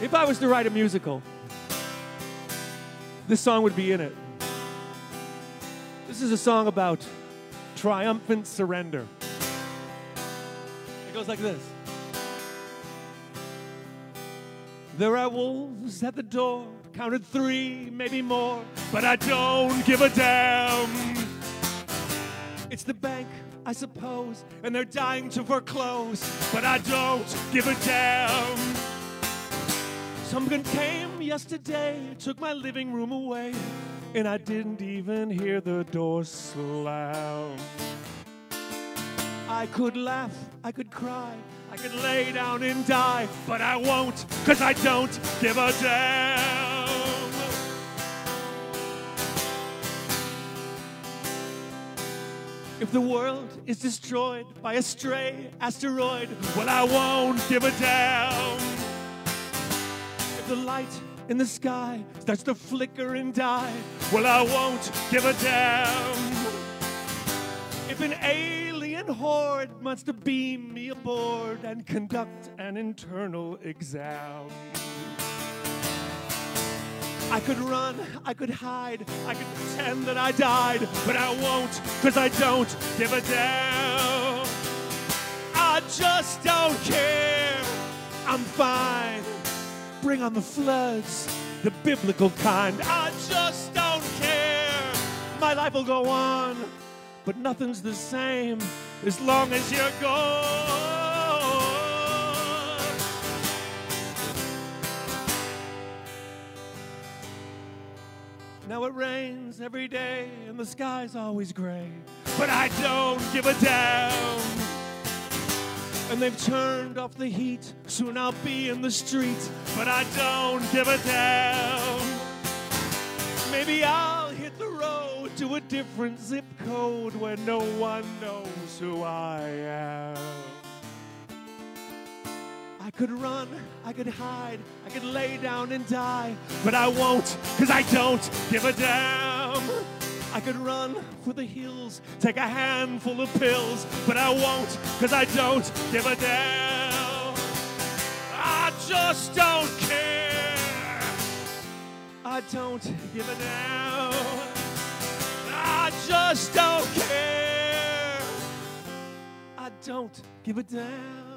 If I was to write a musical, this song would be in it. This is a song about triumphant surrender. It goes like this There are wolves at the door, counted three, maybe more, but I don't give a damn. It's the bank, I suppose, and they're dying to foreclose, but I don't give a damn. Someone came yesterday, took my living room away, and I didn't even hear the door slam. I could laugh, I could cry, I could lay down and die, but I won't, cause I don't give a damn. If the world is destroyed by a stray asteroid, well, I won't give a damn. The light in the sky starts to flicker and die, well, I won't give a damn. If an alien horde wants to beam me aboard and conduct an internal exam. I could run, I could hide, I could pretend that I died, but I won't, cause I don't give a damn. I just don't care. I'm fine. Bring on the floods, the biblical kind. I just don't care. My life will go on, but nothing's the same as long as you're gone. Now it rains every day and the sky's always gray, but I don't give a damn. And they've turned off the heat, soon I'll be in the street, but I don't give a damn. Maybe I'll hit the road to a different zip code where no one knows who I am. I could run, I could hide, I could lay down and die, but I won't, cause I don't give a damn. I could run for the hills, take a handful of pills, but I won't, cause I don't give a damn. I just don't care. I don't give a damn. I just don't care. I don't give a damn.